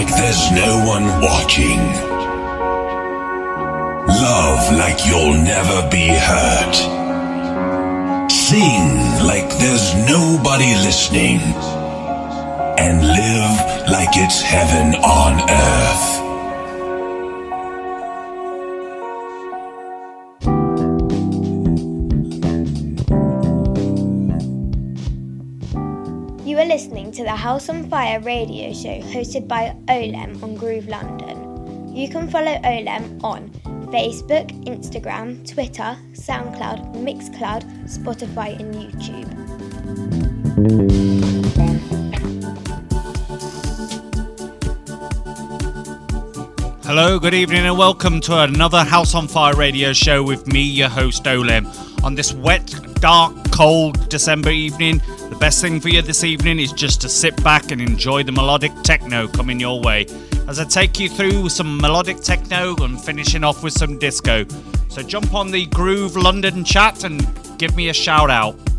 like there's no one watching. Love like you'll never be hurt. Sing like there's nobody listening. And live like it's heaven on earth. House on Fire radio show hosted by Olem on Groove London. You can follow Olem on Facebook, Instagram, Twitter, SoundCloud, Mixcloud, Spotify, and YouTube. Hello, good evening, and welcome to another House on Fire radio show with me, your host Olem. On this wet, dark, cold December evening, best thing for you this evening is just to sit back and enjoy the melodic techno coming your way. As I take you through some melodic techno and finishing off with some disco. So jump on the Groove London chat and give me a shout out.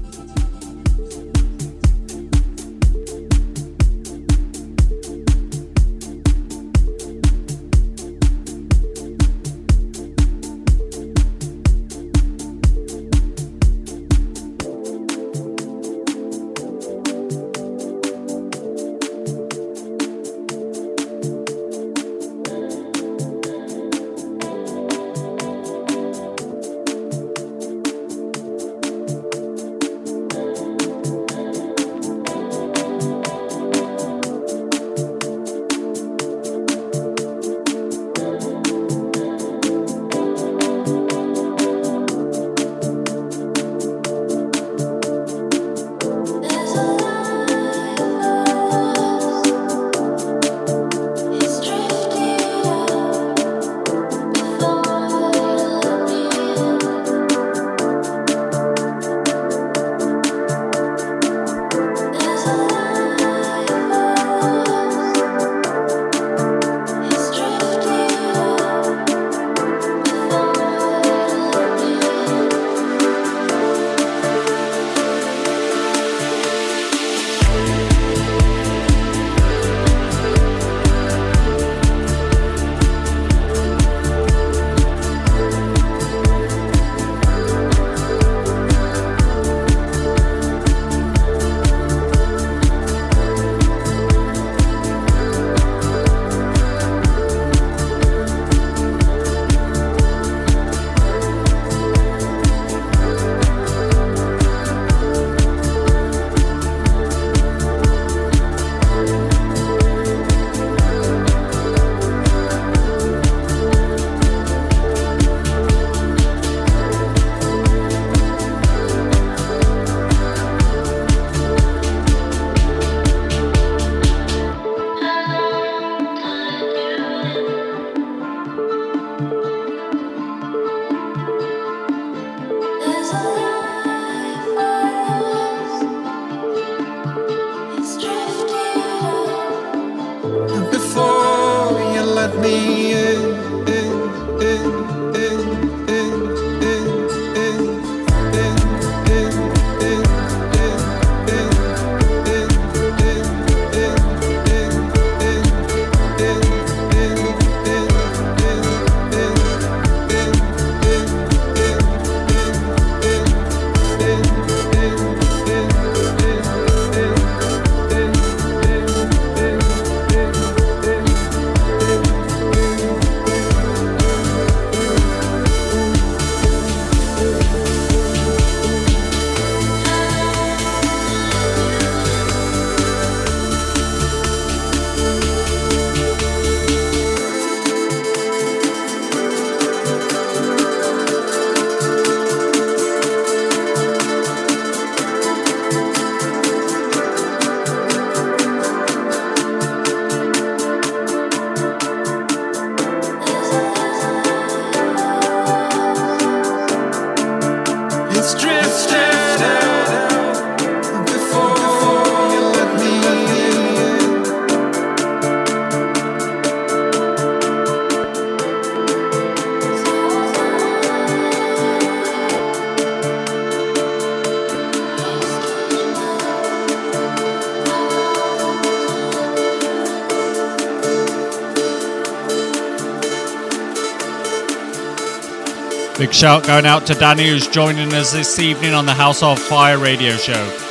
Big shout going out to Danny who's joining us this evening on the House of Fire radio show.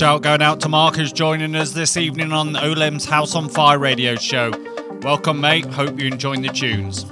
Shout going out to Mark who's joining us this evening on Olem's House on Fire radio show. Welcome, mate. Hope you're enjoying the tunes.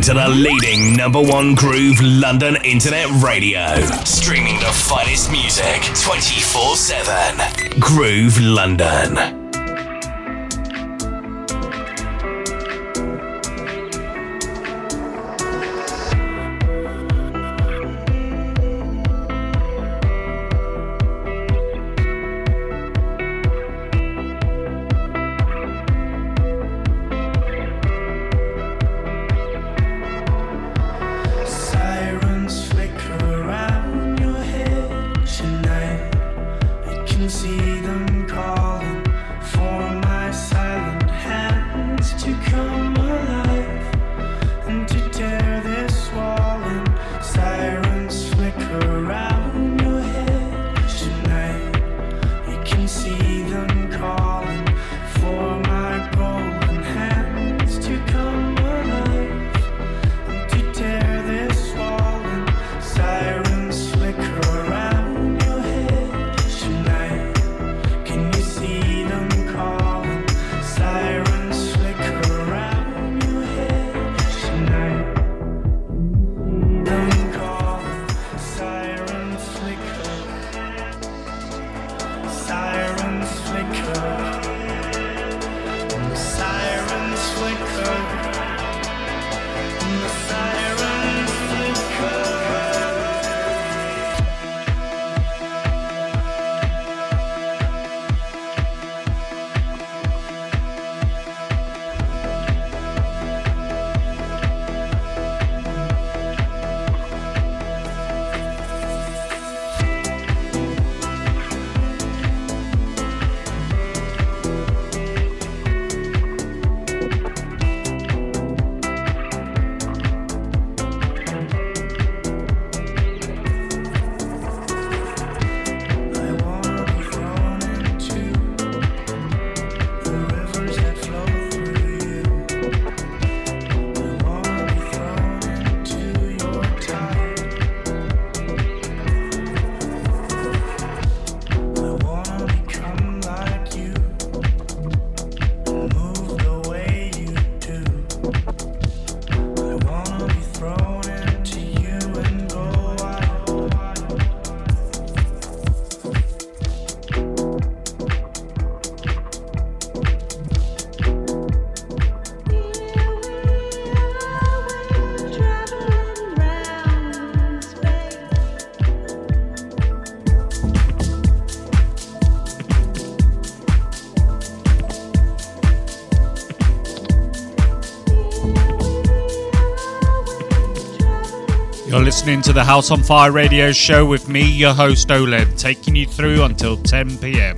Listening to the leading number one groove London internet radio. Streaming the finest music 24 7. Groove London. Listening to the House on Fire radio show with me, your host Olem, taking you through until 10 pm.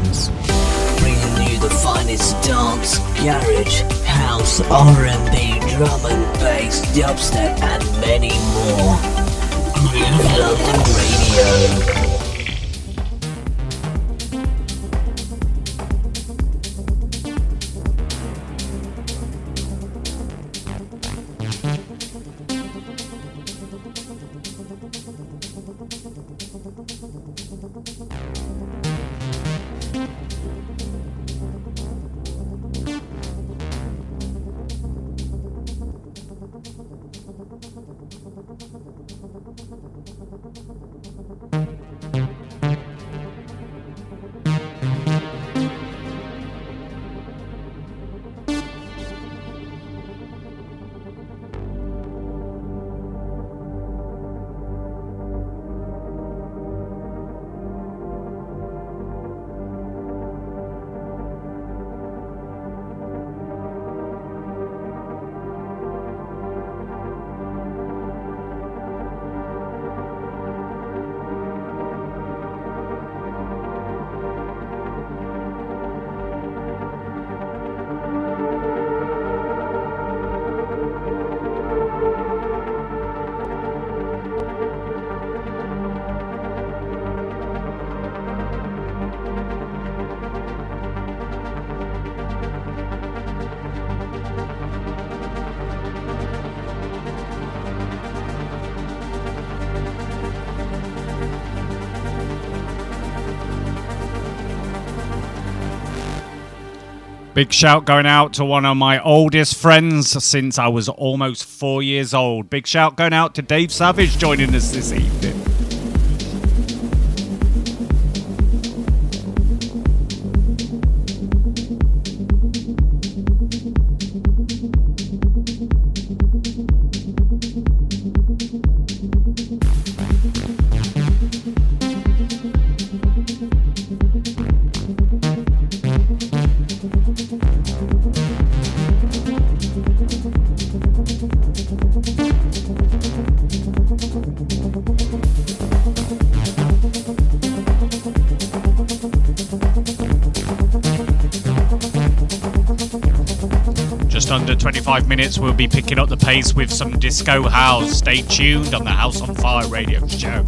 sessions. Bringing you the finest dance, garage, house, R&B, drum and bass, dubstep, and many more. Groove London Radio. Big shout going out to one of my oldest friends since I was almost four years old. Big shout going out to Dave Savage joining us this evening. Five minutes, we'll be picking up the pace with some disco house. Stay tuned on the House on Fire radio show.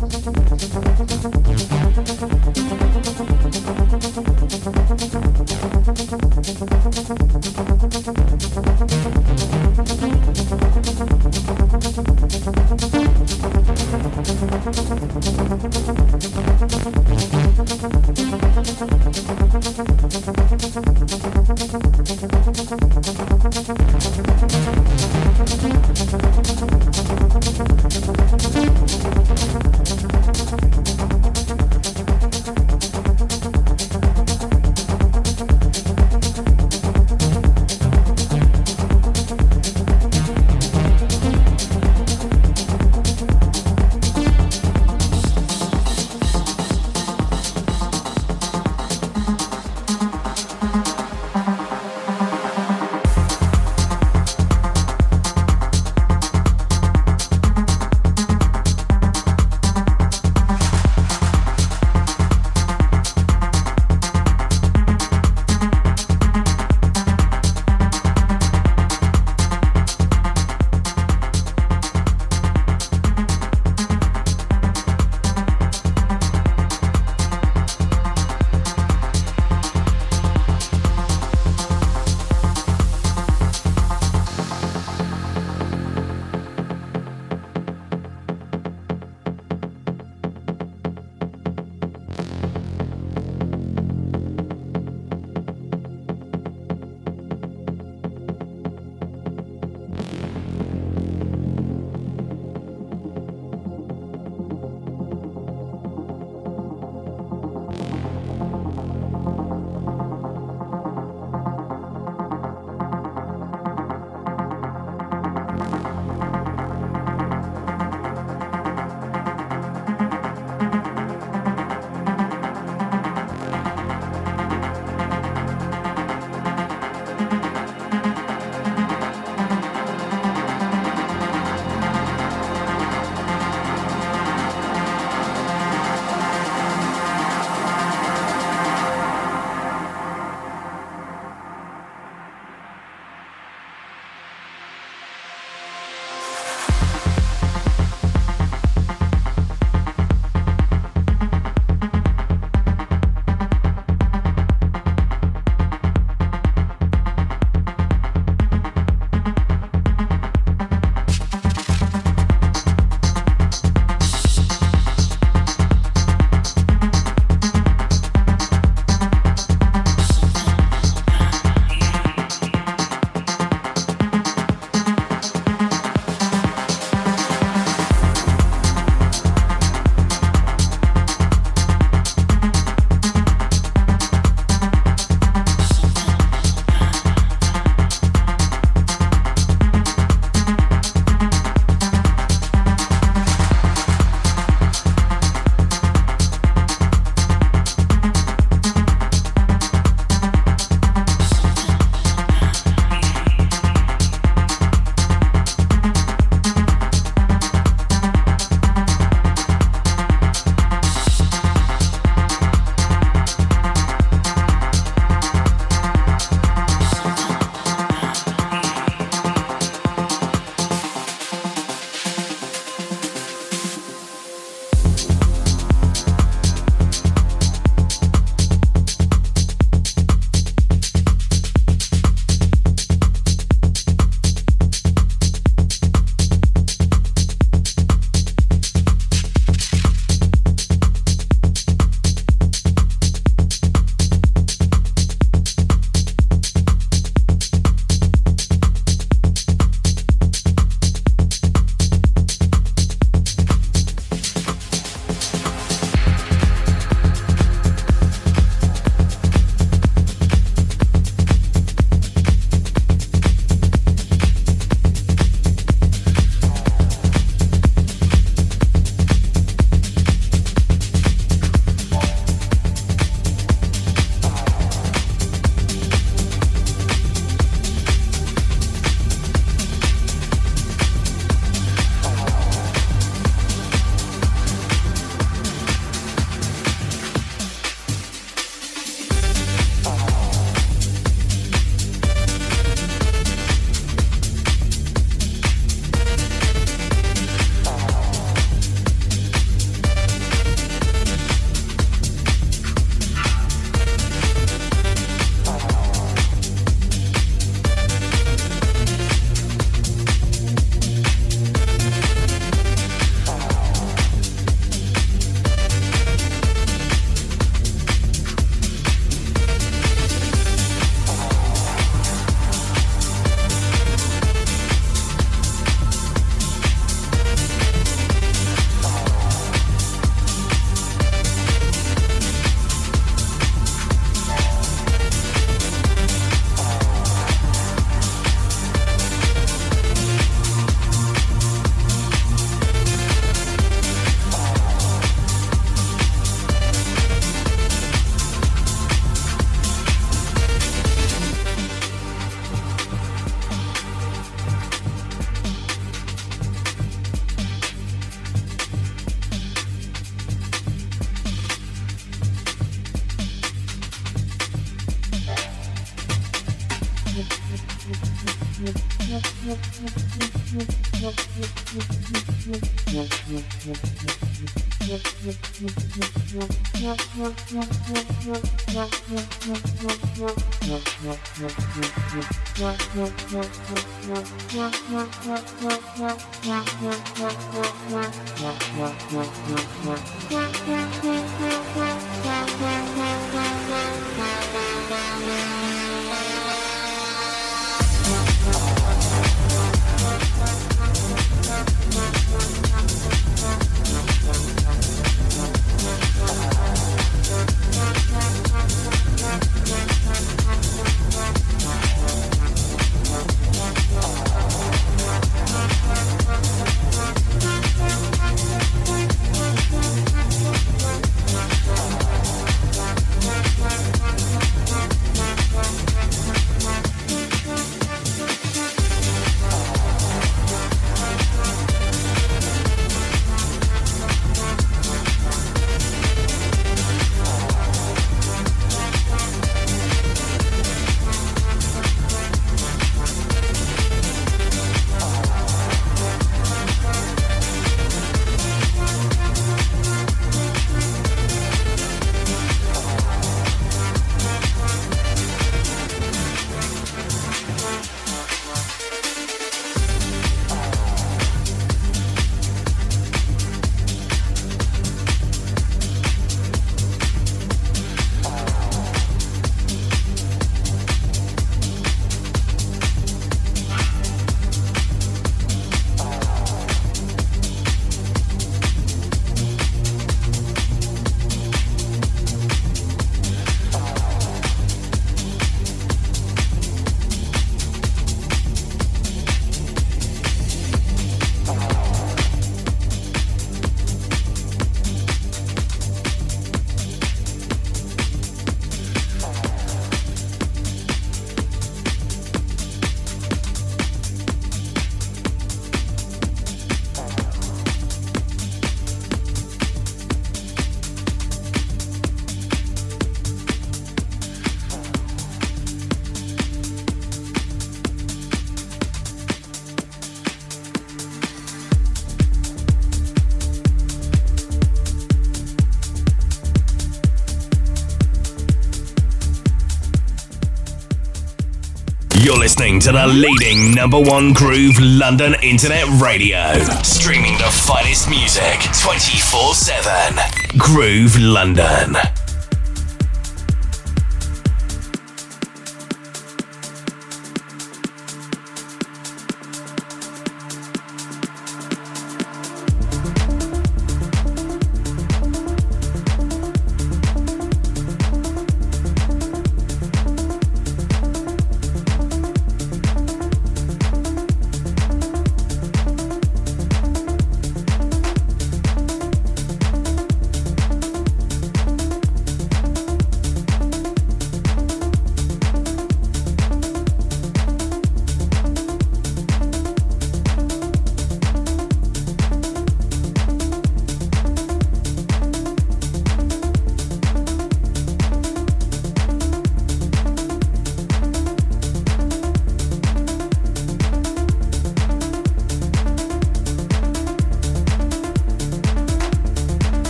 To the leading number one groove London Internet Radio. Streaming the finest music 24 7. Groove London.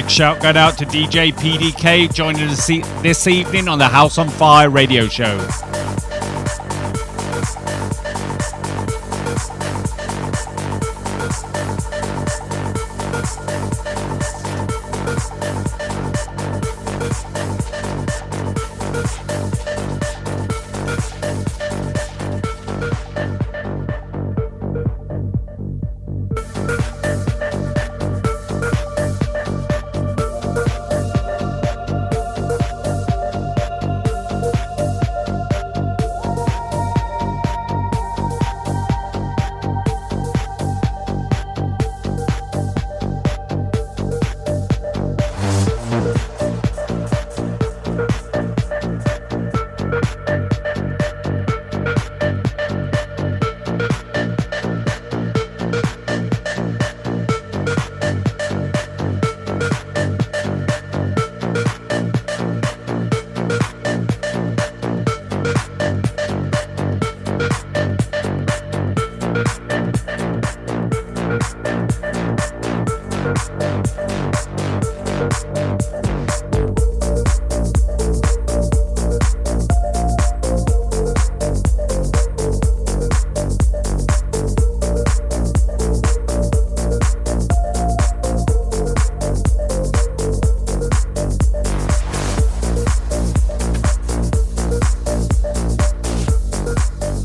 Big shout out to DJ PDK joining us this evening on the House on Fire radio show.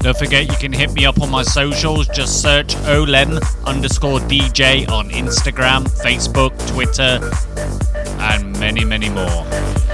Don't forget you can hit me up on my socials. Just search Olem underscore DJ on Instagram, Facebook, Twitter, and many, many more.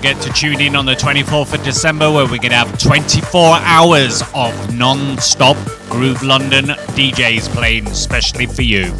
Forget to tune in on the 24th of December where we're going to have 24 hours of non stop Groove London DJs playing especially for you.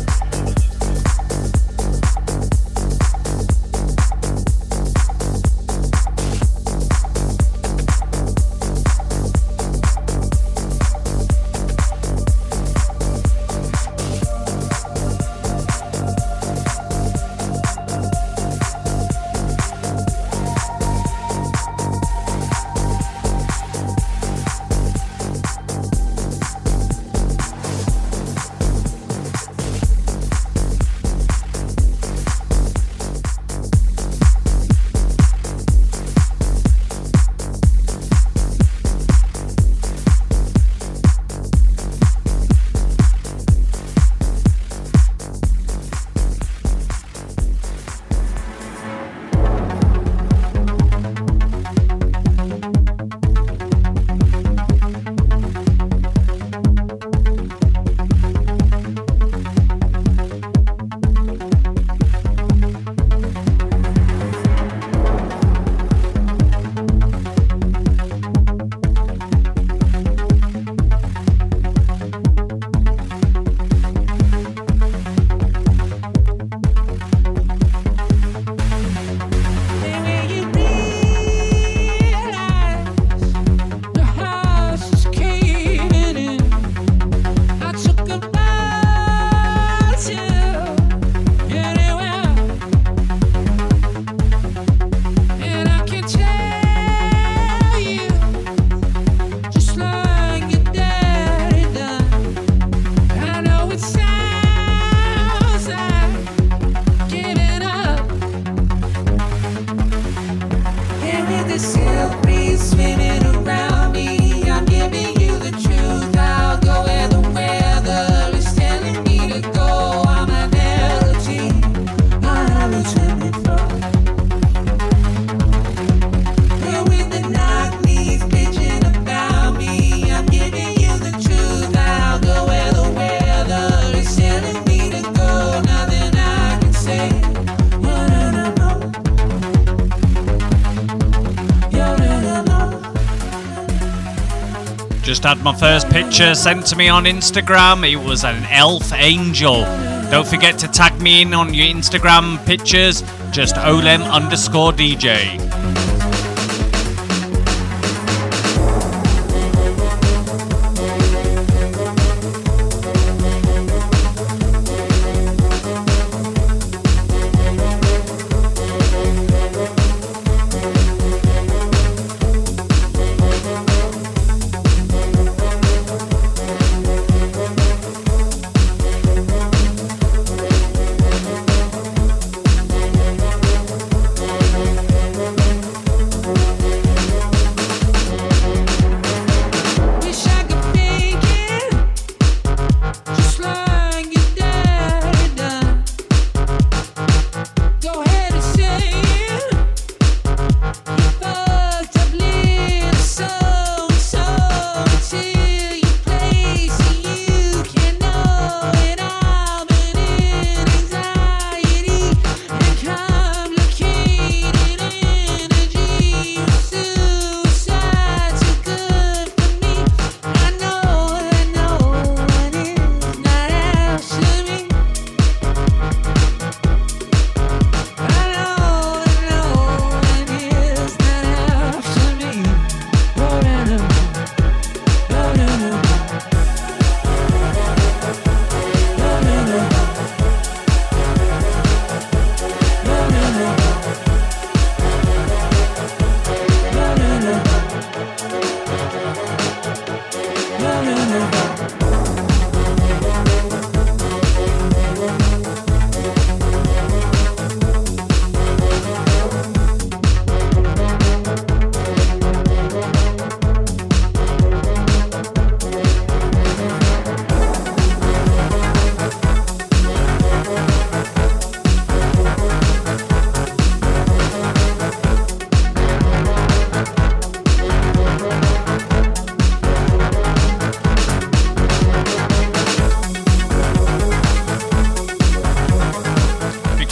Just had my first picture sent to me on Instagram. It was an elf angel. Don't forget to tag me in on your Instagram pictures. Just Olem underscore DJ.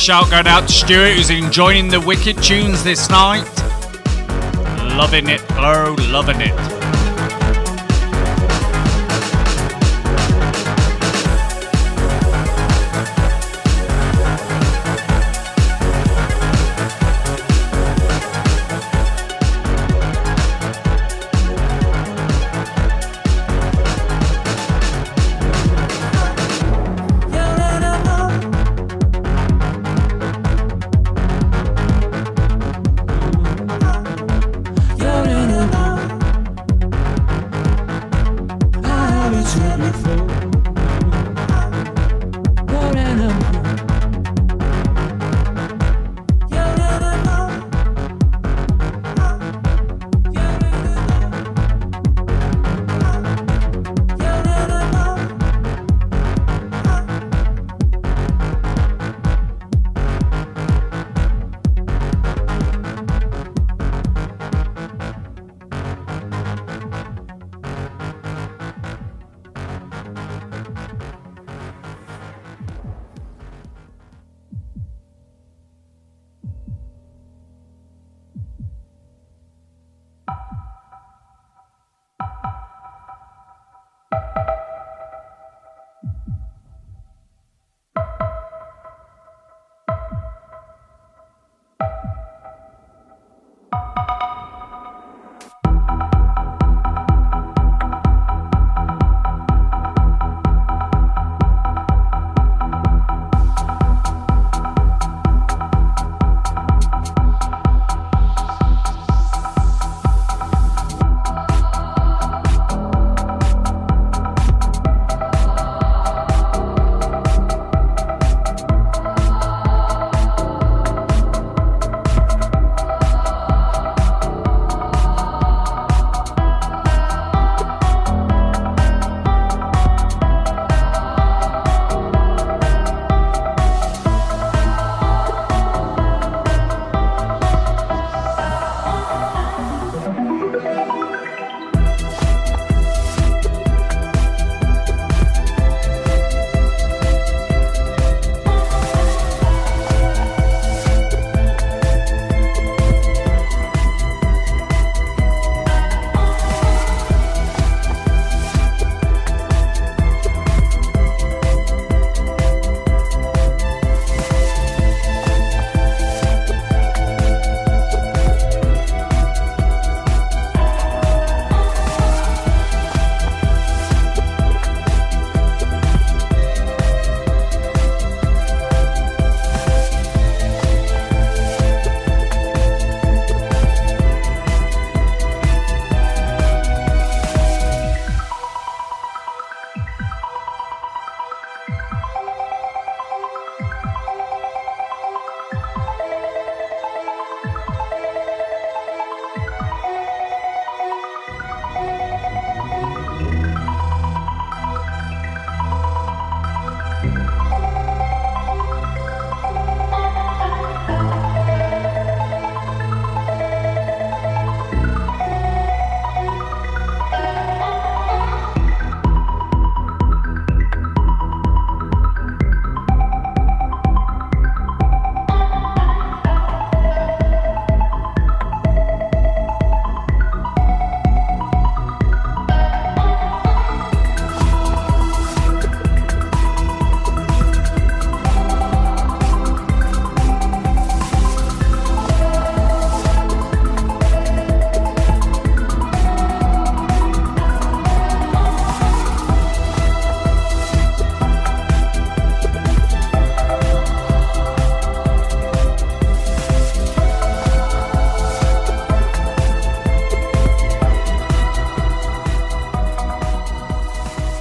Shout going out to Stuart, who's enjoying the wicked tunes this night. Loving it, bro, loving it.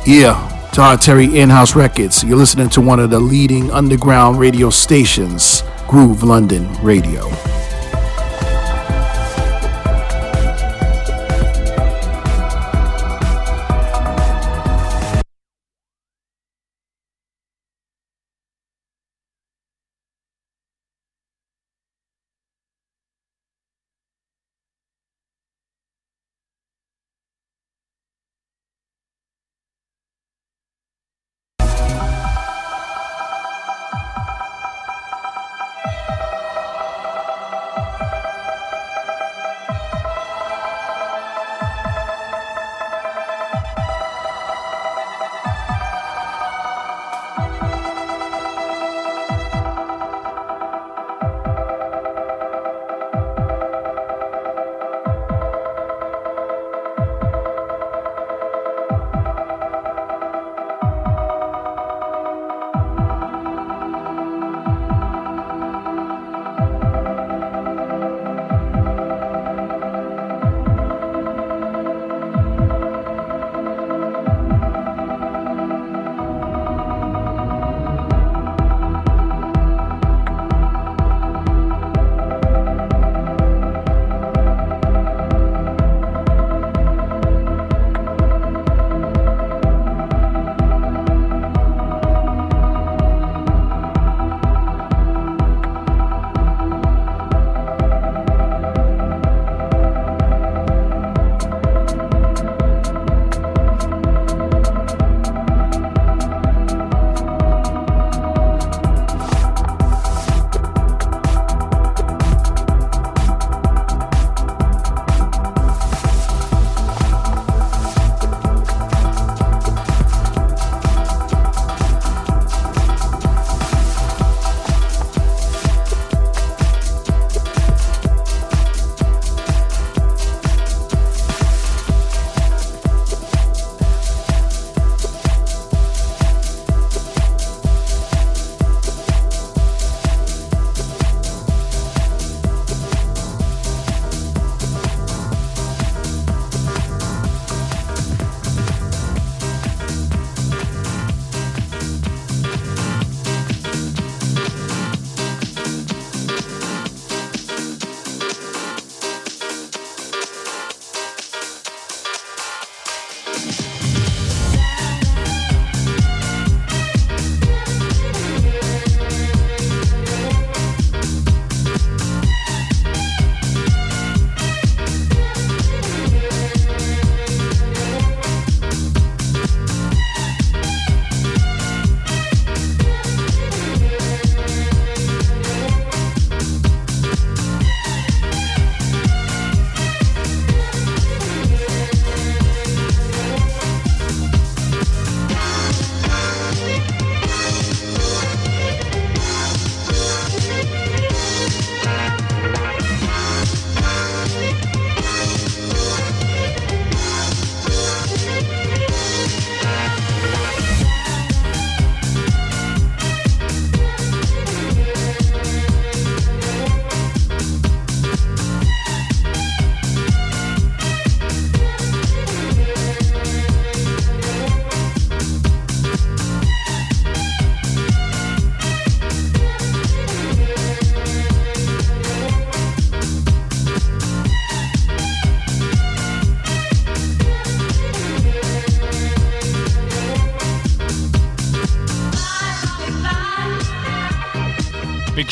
Yeah, Todd Terry In House Records. You're listening to one of the leading underground radio stations, Groove London Radio.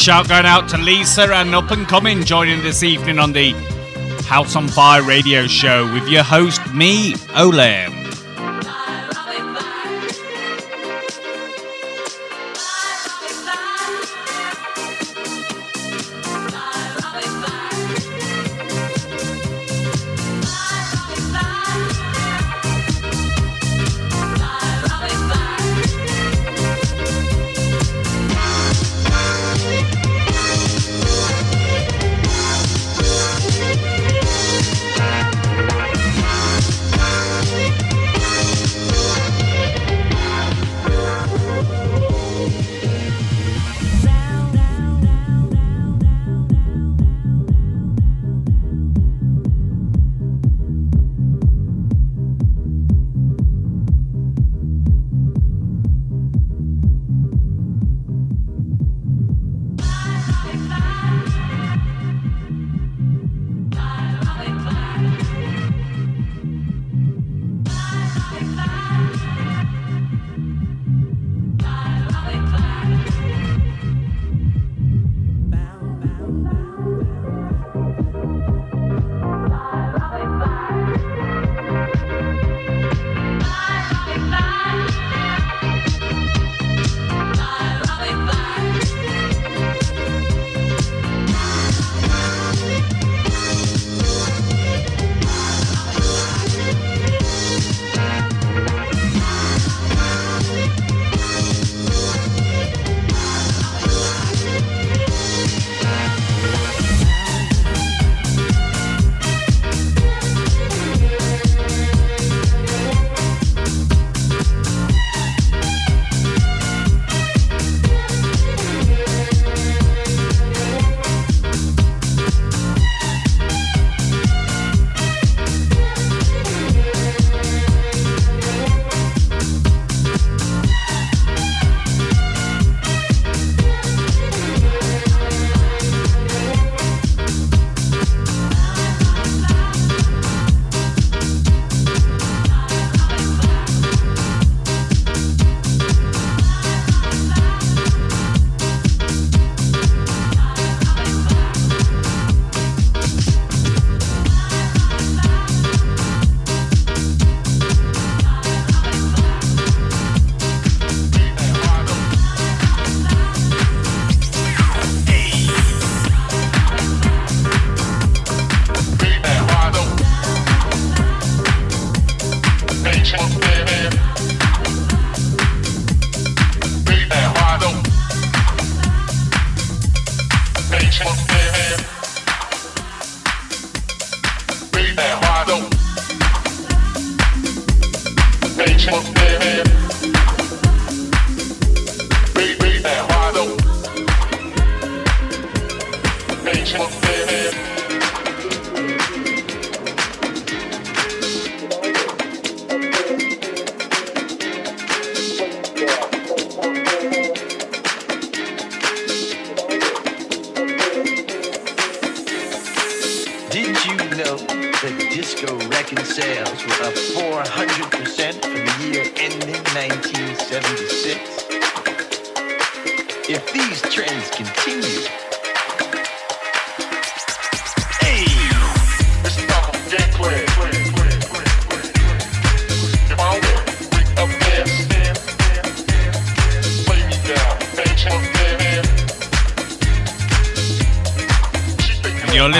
Shout going out to Lisa and Up and Coming joining this evening on the House on Fire radio show with your host, me, Olem.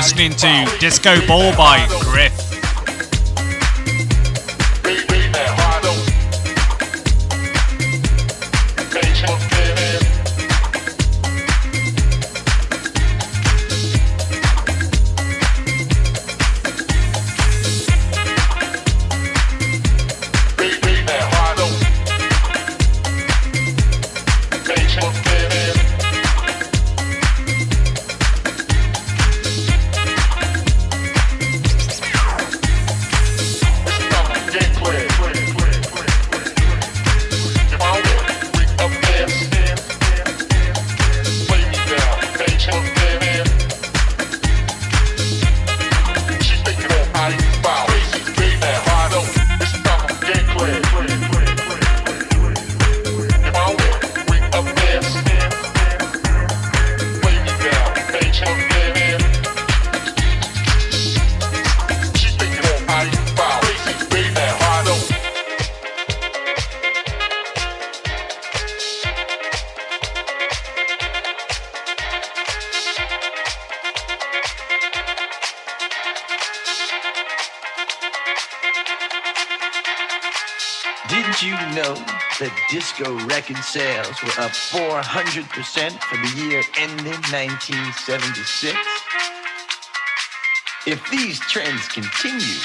Listening to Disco Ball by Griff. Record sales were up 400% for the year ending 1976. If these trends continue,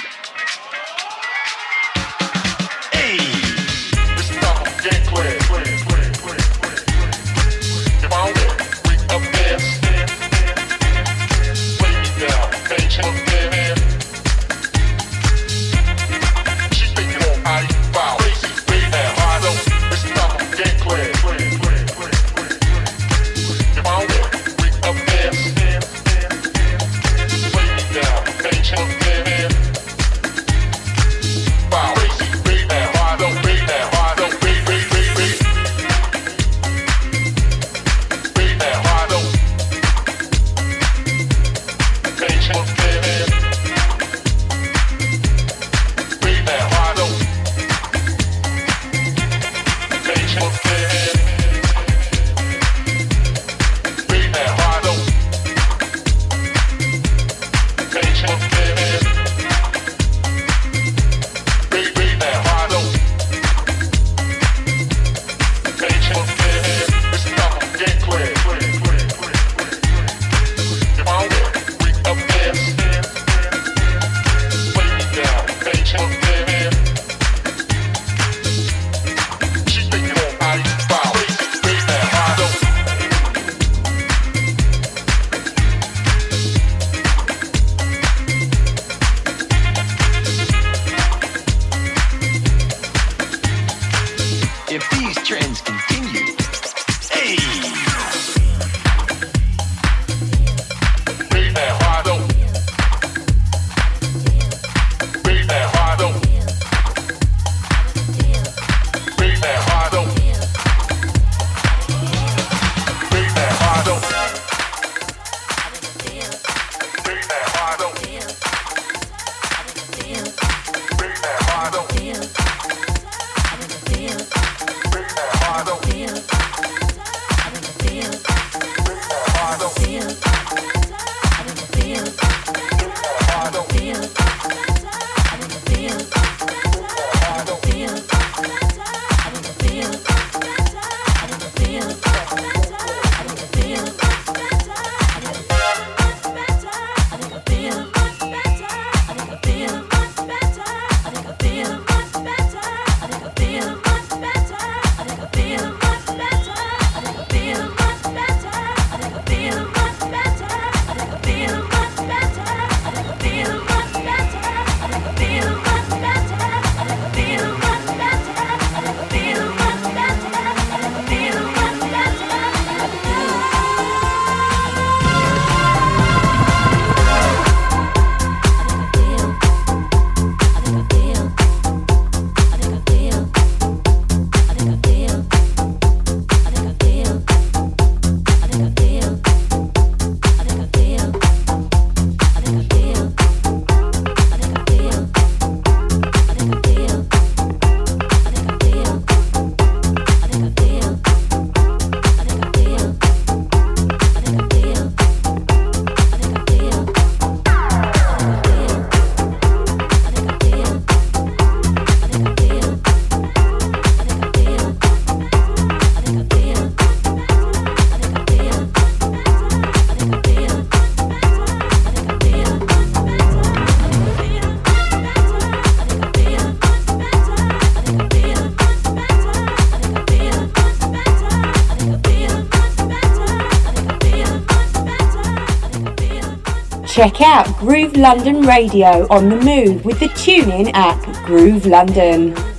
Check out Groove London Radio on the move with the TuneIn app Groove London.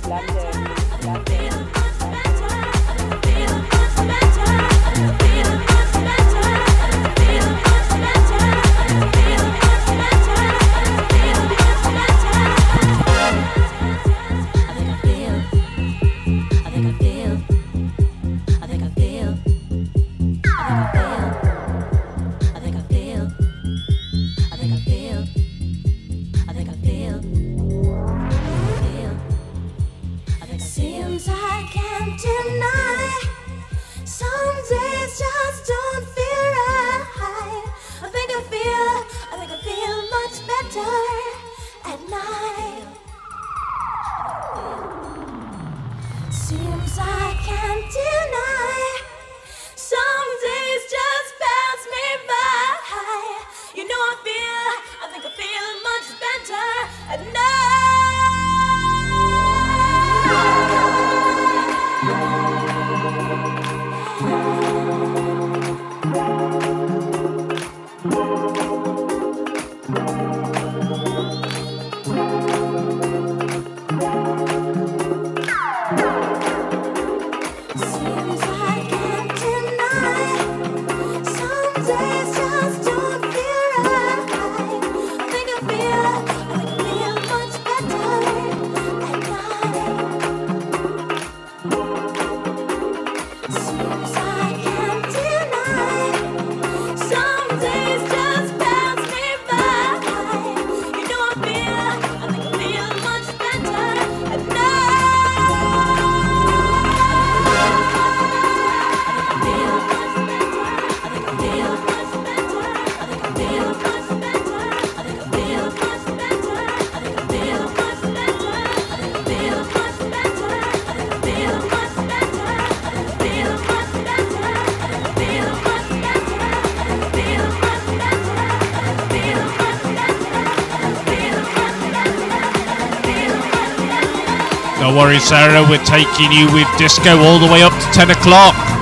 No worries, Sarah. We're taking you with disco all the way up to 10 o'clock.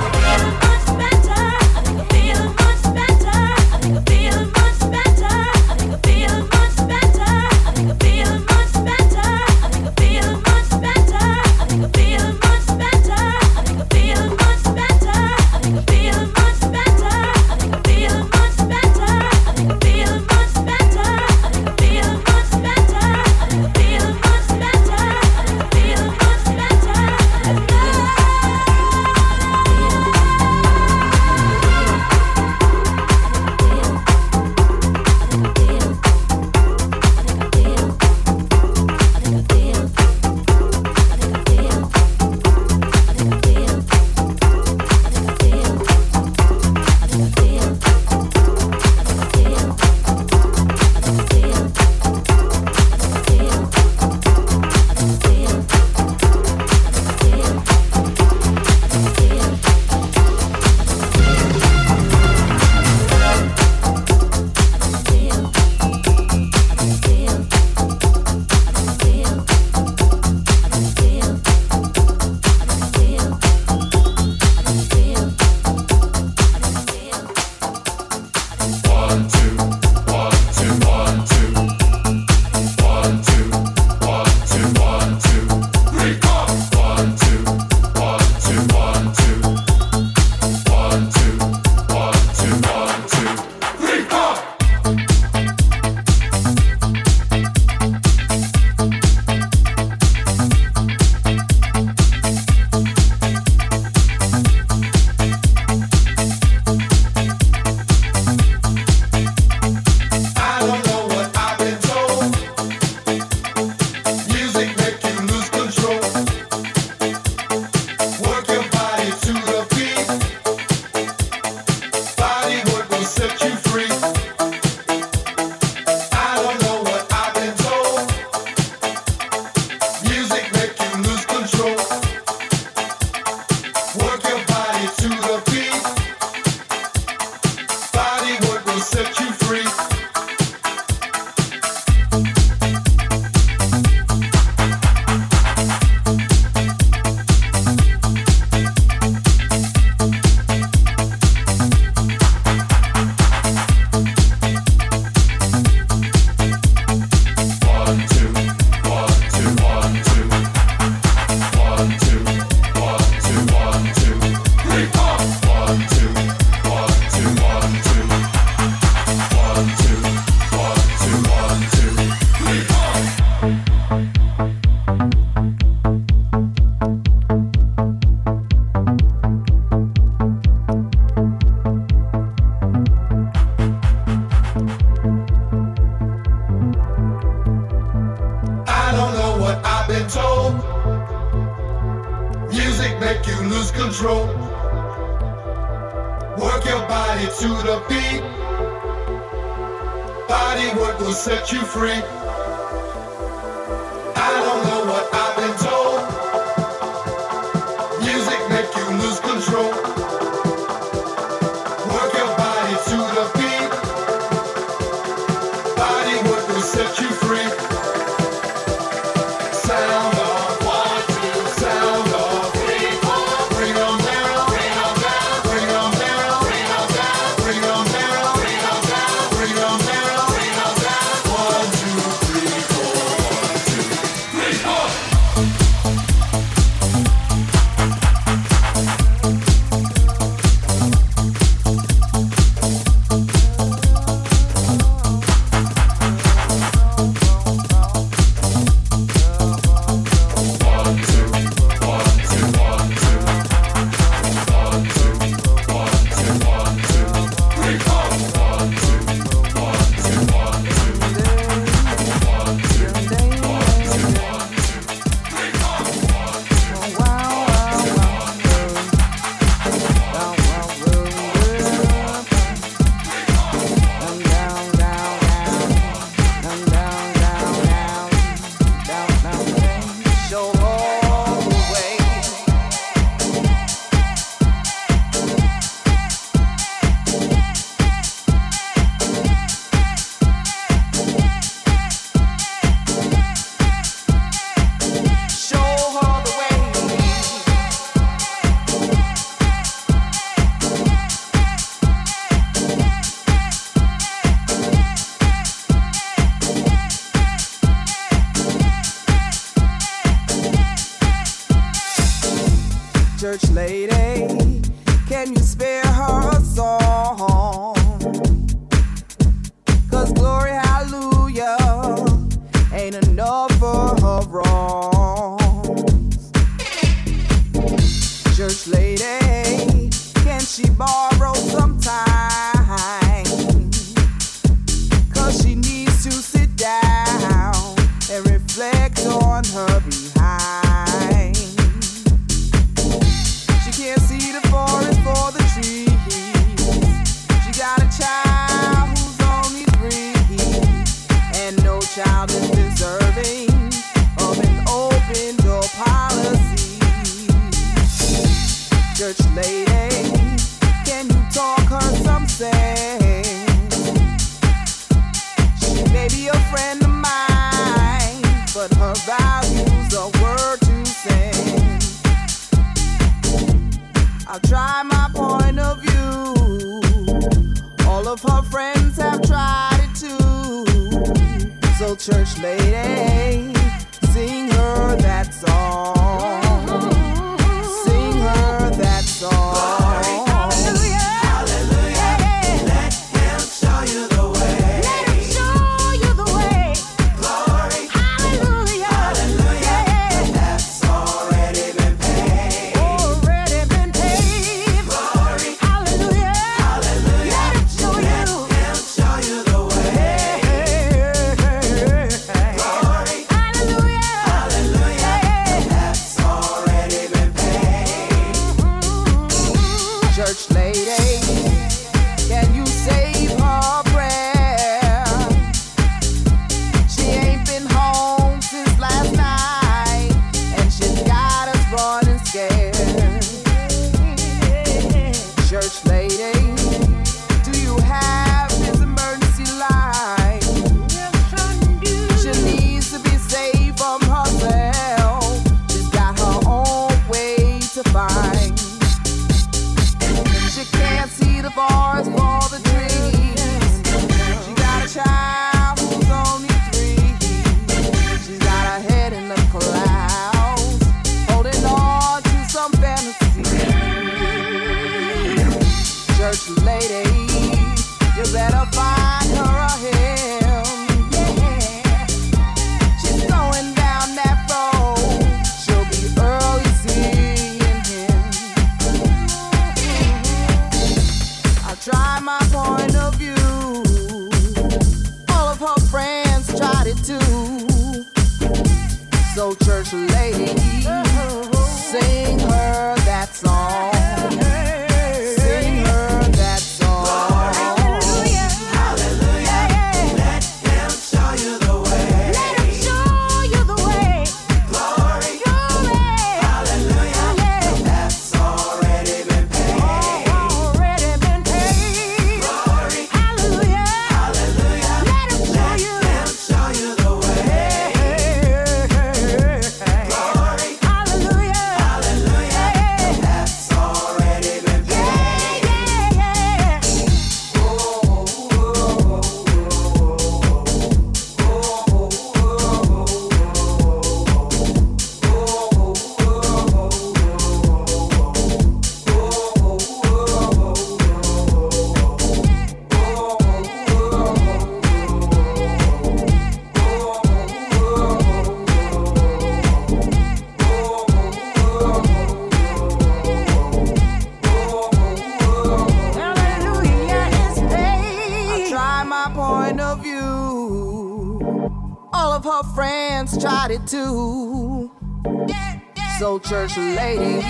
Church lady,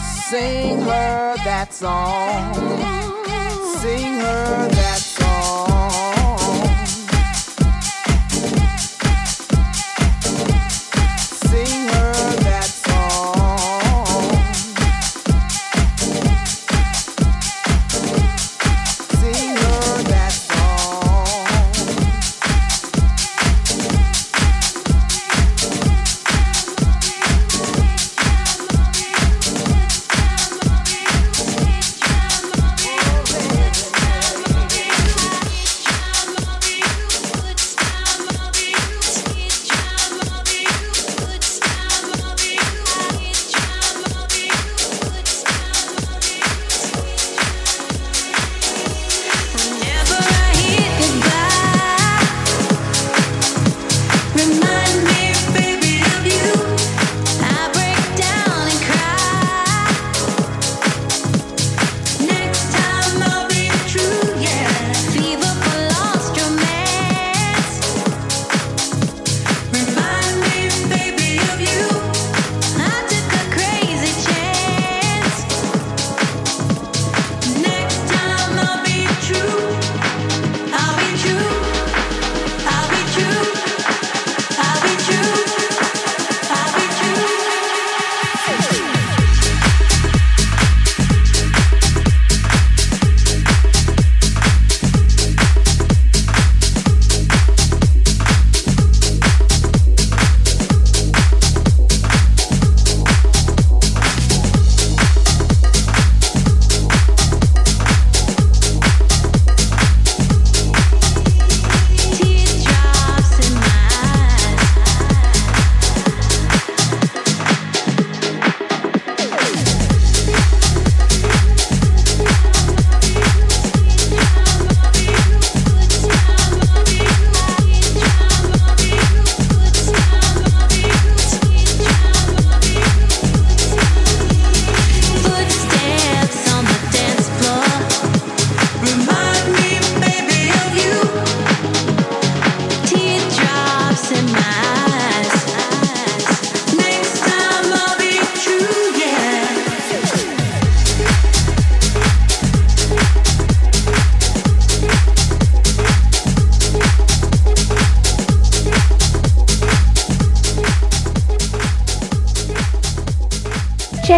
sing her that song.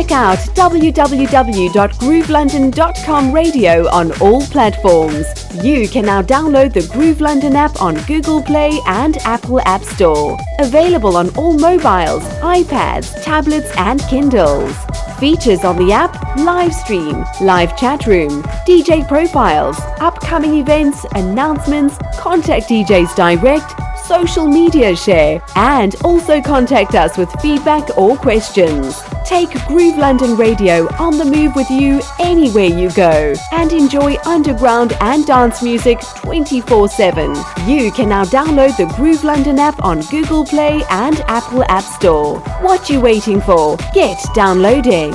Check out www.groovelondon.com radio on all platforms. You can now download the Groove London app on Google Play and Apple App Store. Available on all mobiles, iPads, tablets, and Kindles. Features on the app live stream, live chat room, DJ profiles, upcoming events, announcements, contact DJs direct, social media share, and also contact us with feedback or questions. Take Groove London Radio on the move with you anywhere you go and enjoy underground and dance music 24 7. You can now download the Groove London app on Google Play and Apple App Store. What you waiting for? Get downloading.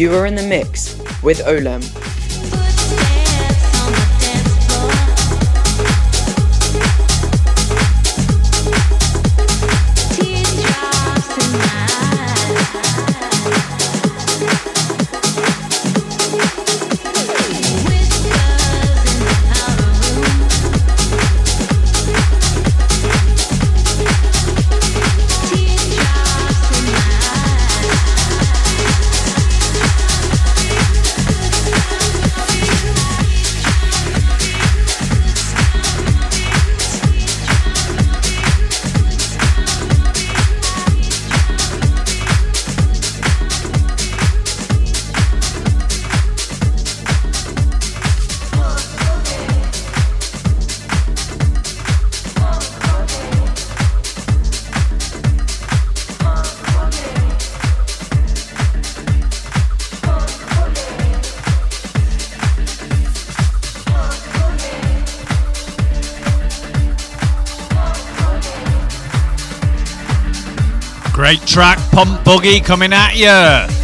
You are in the mix with Olem. Track, Pump Buggy coming at you.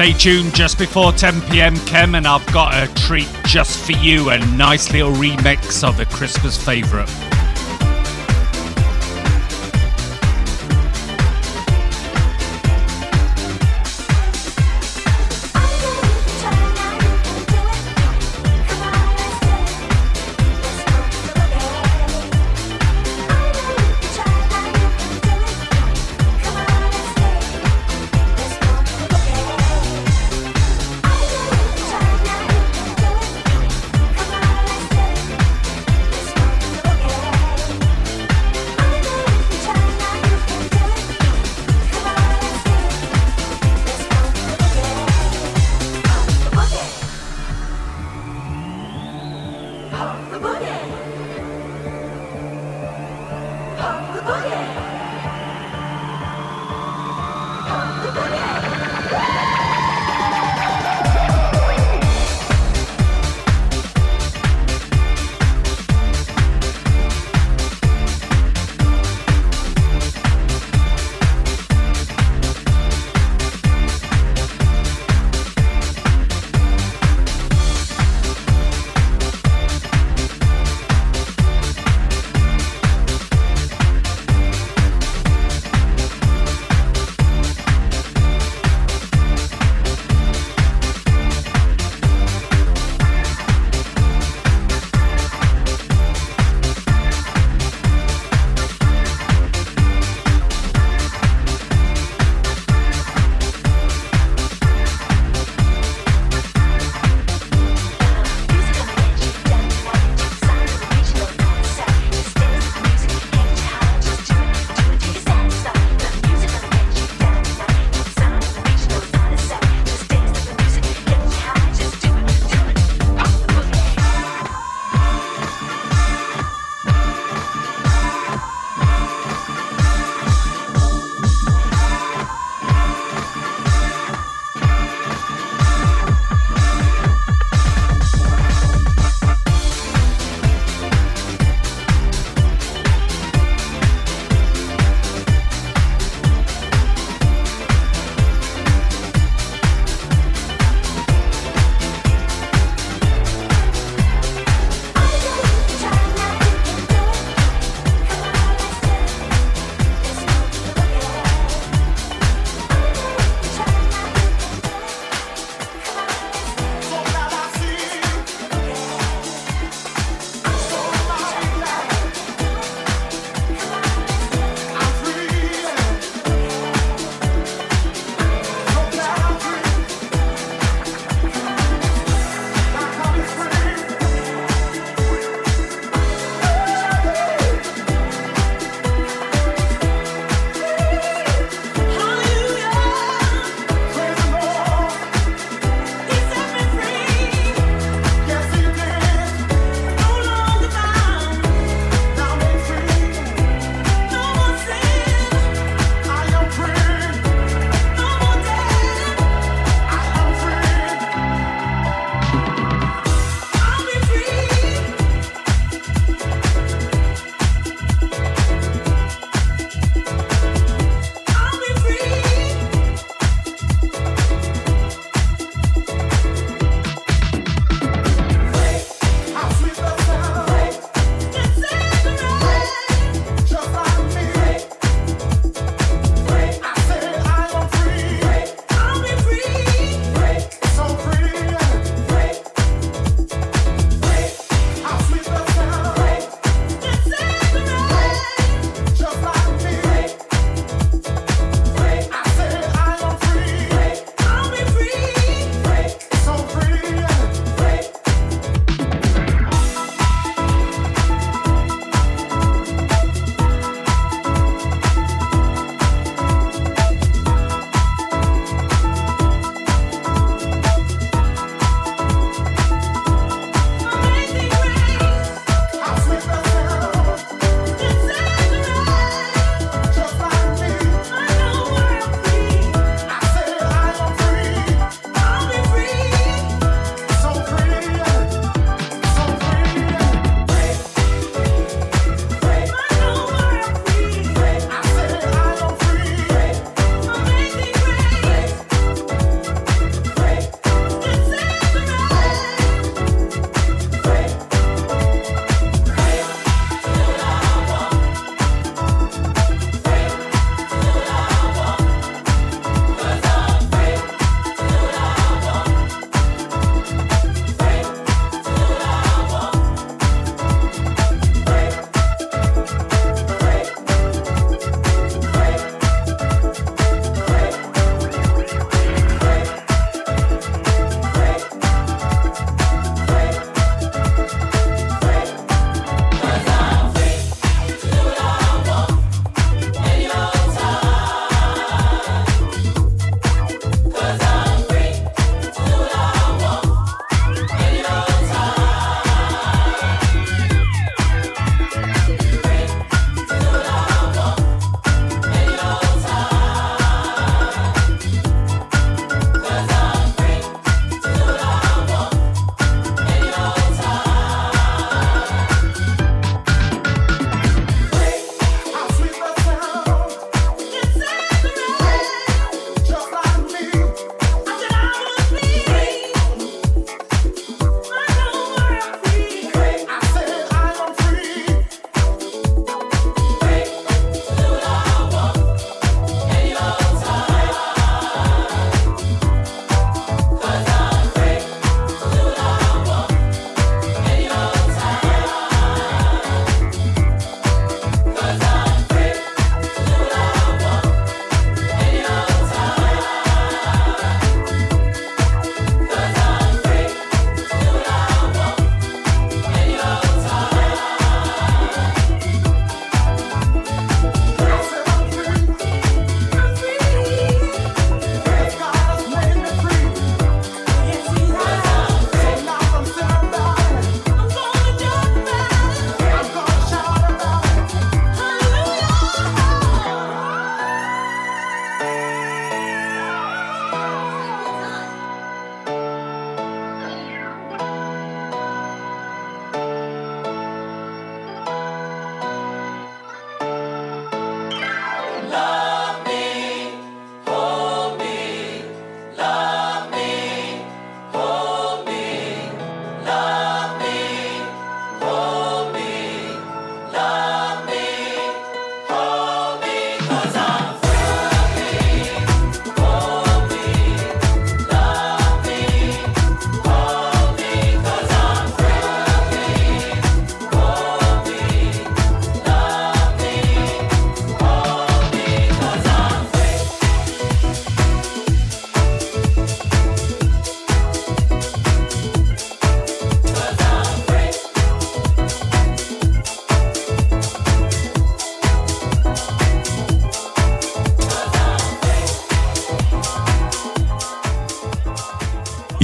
Stay tuned just before 10 pm, Kem, and I've got a treat just for you a nice little remix of a Christmas favourite.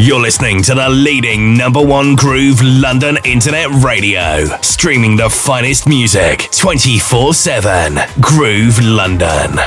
You're listening to the leading number one groove London internet radio, streaming the finest music 24 7. Groove London.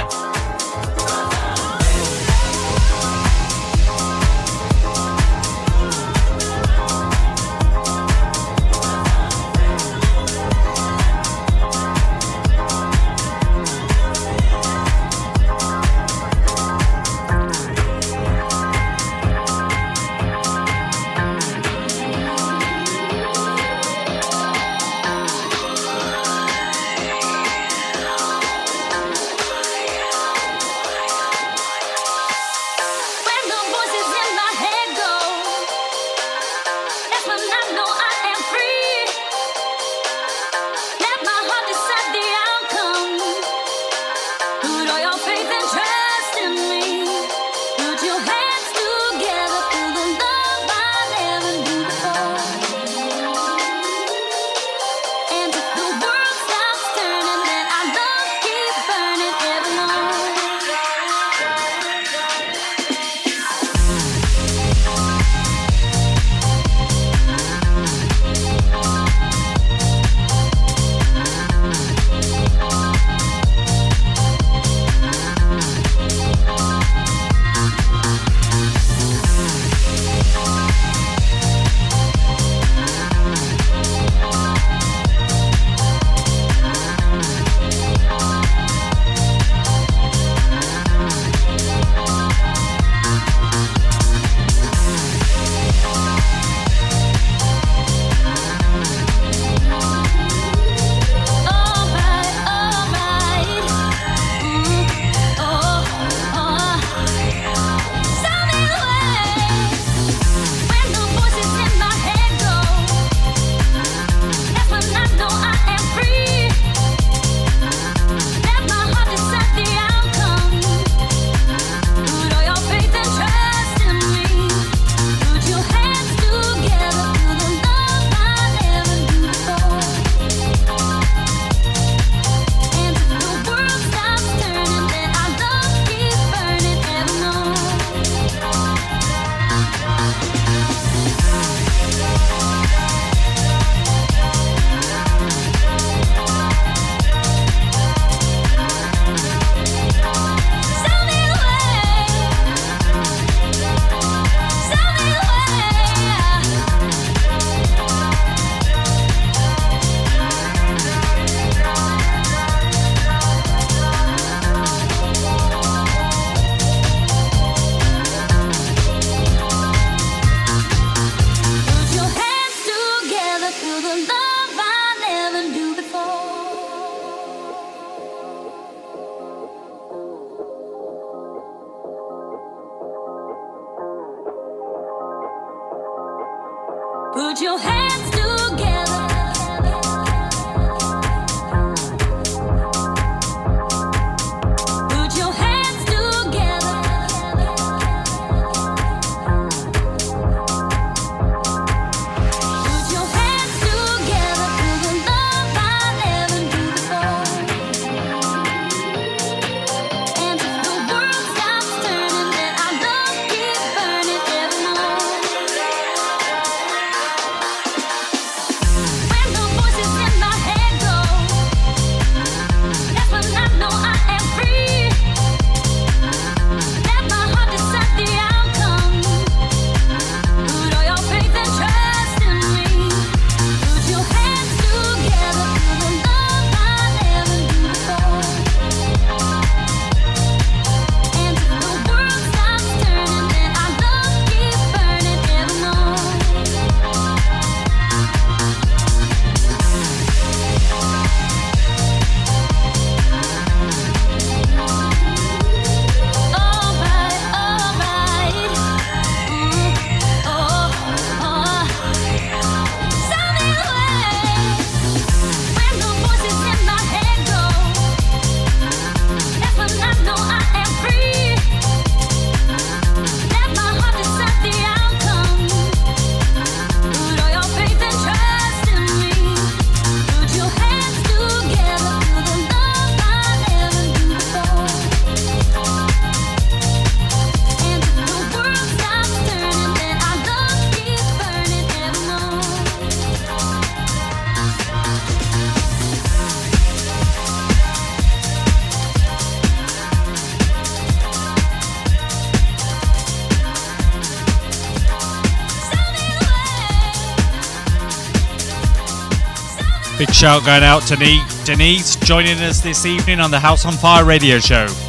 Shout going out to Denise joining us this evening on the House on Fire radio show.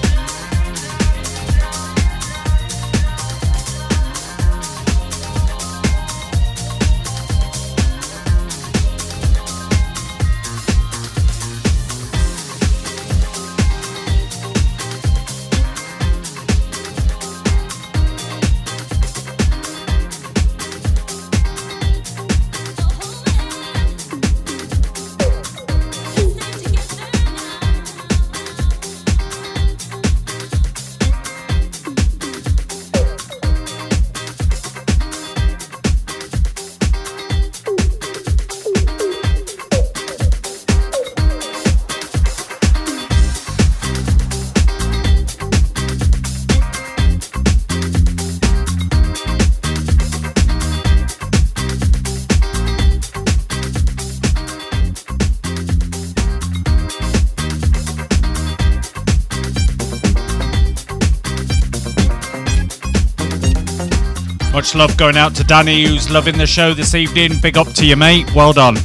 Love going out to Danny, who's loving the show this evening. Big up to you, mate. Well done.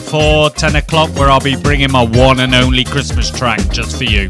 Before 10 o'clock, where I'll be bringing my one and only Christmas track just for you.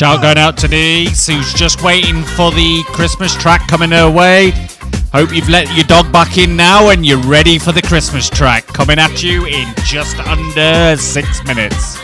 Shout going out to Denise, who's just waiting for the Christmas track coming her way. Hope you've let your dog back in now and you're ready for the Christmas track coming at you in just under six minutes.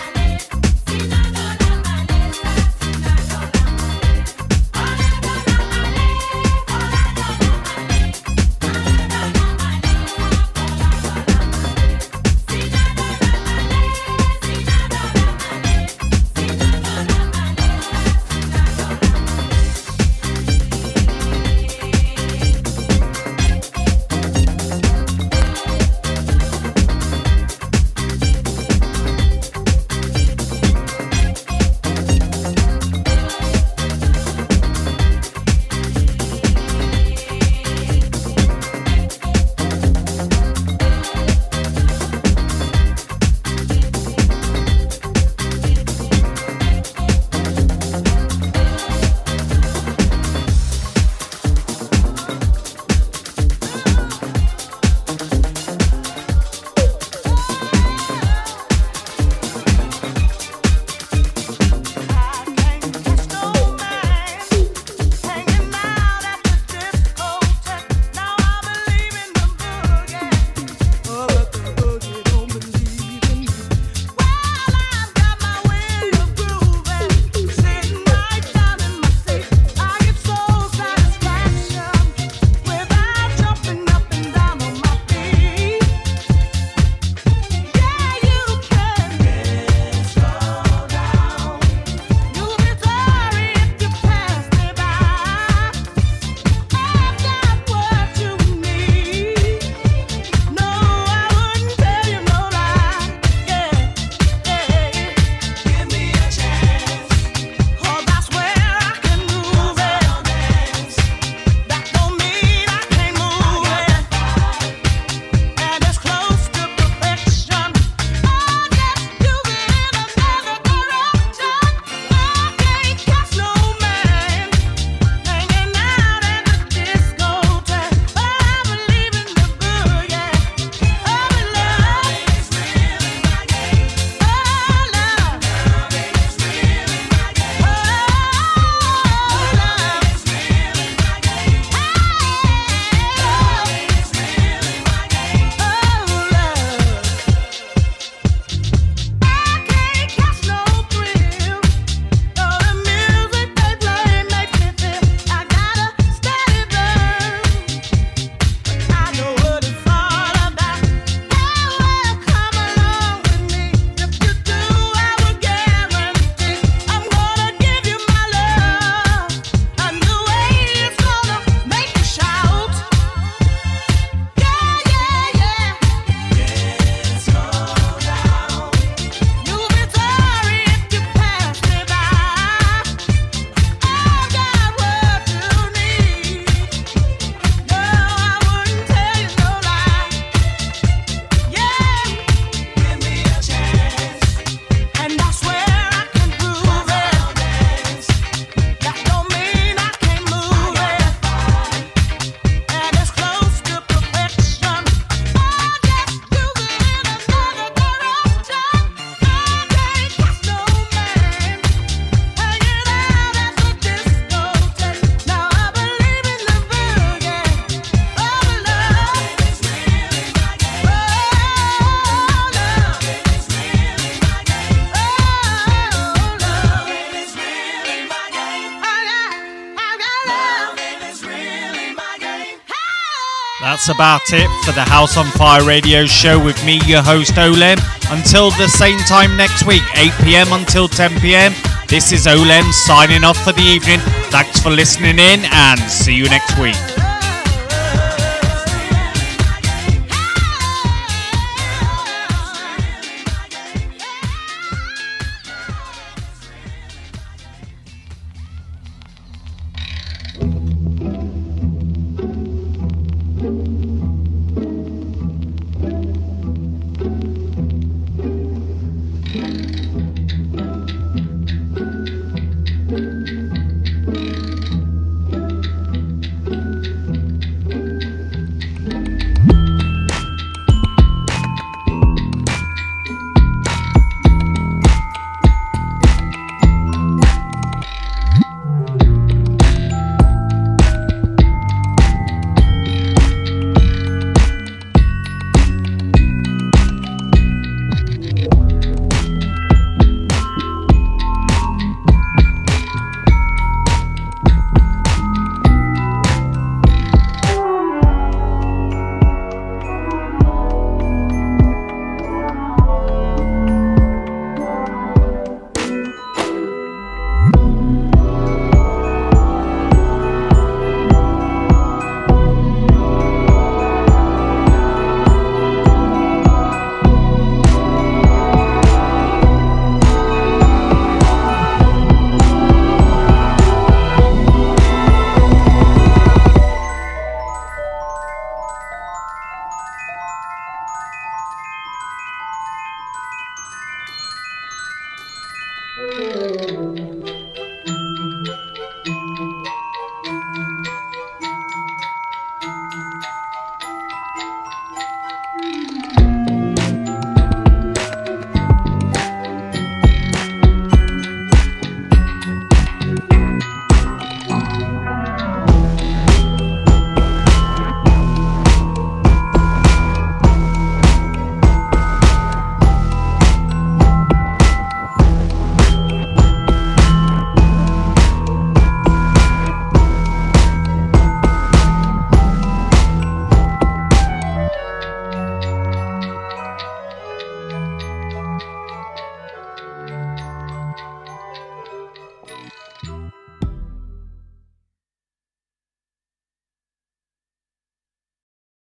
That's about it for the House on Fire radio show with me, your host Olem. Until the same time next week, 8 pm until 10 pm. This is Olem signing off for the evening. Thanks for listening in and see you next week.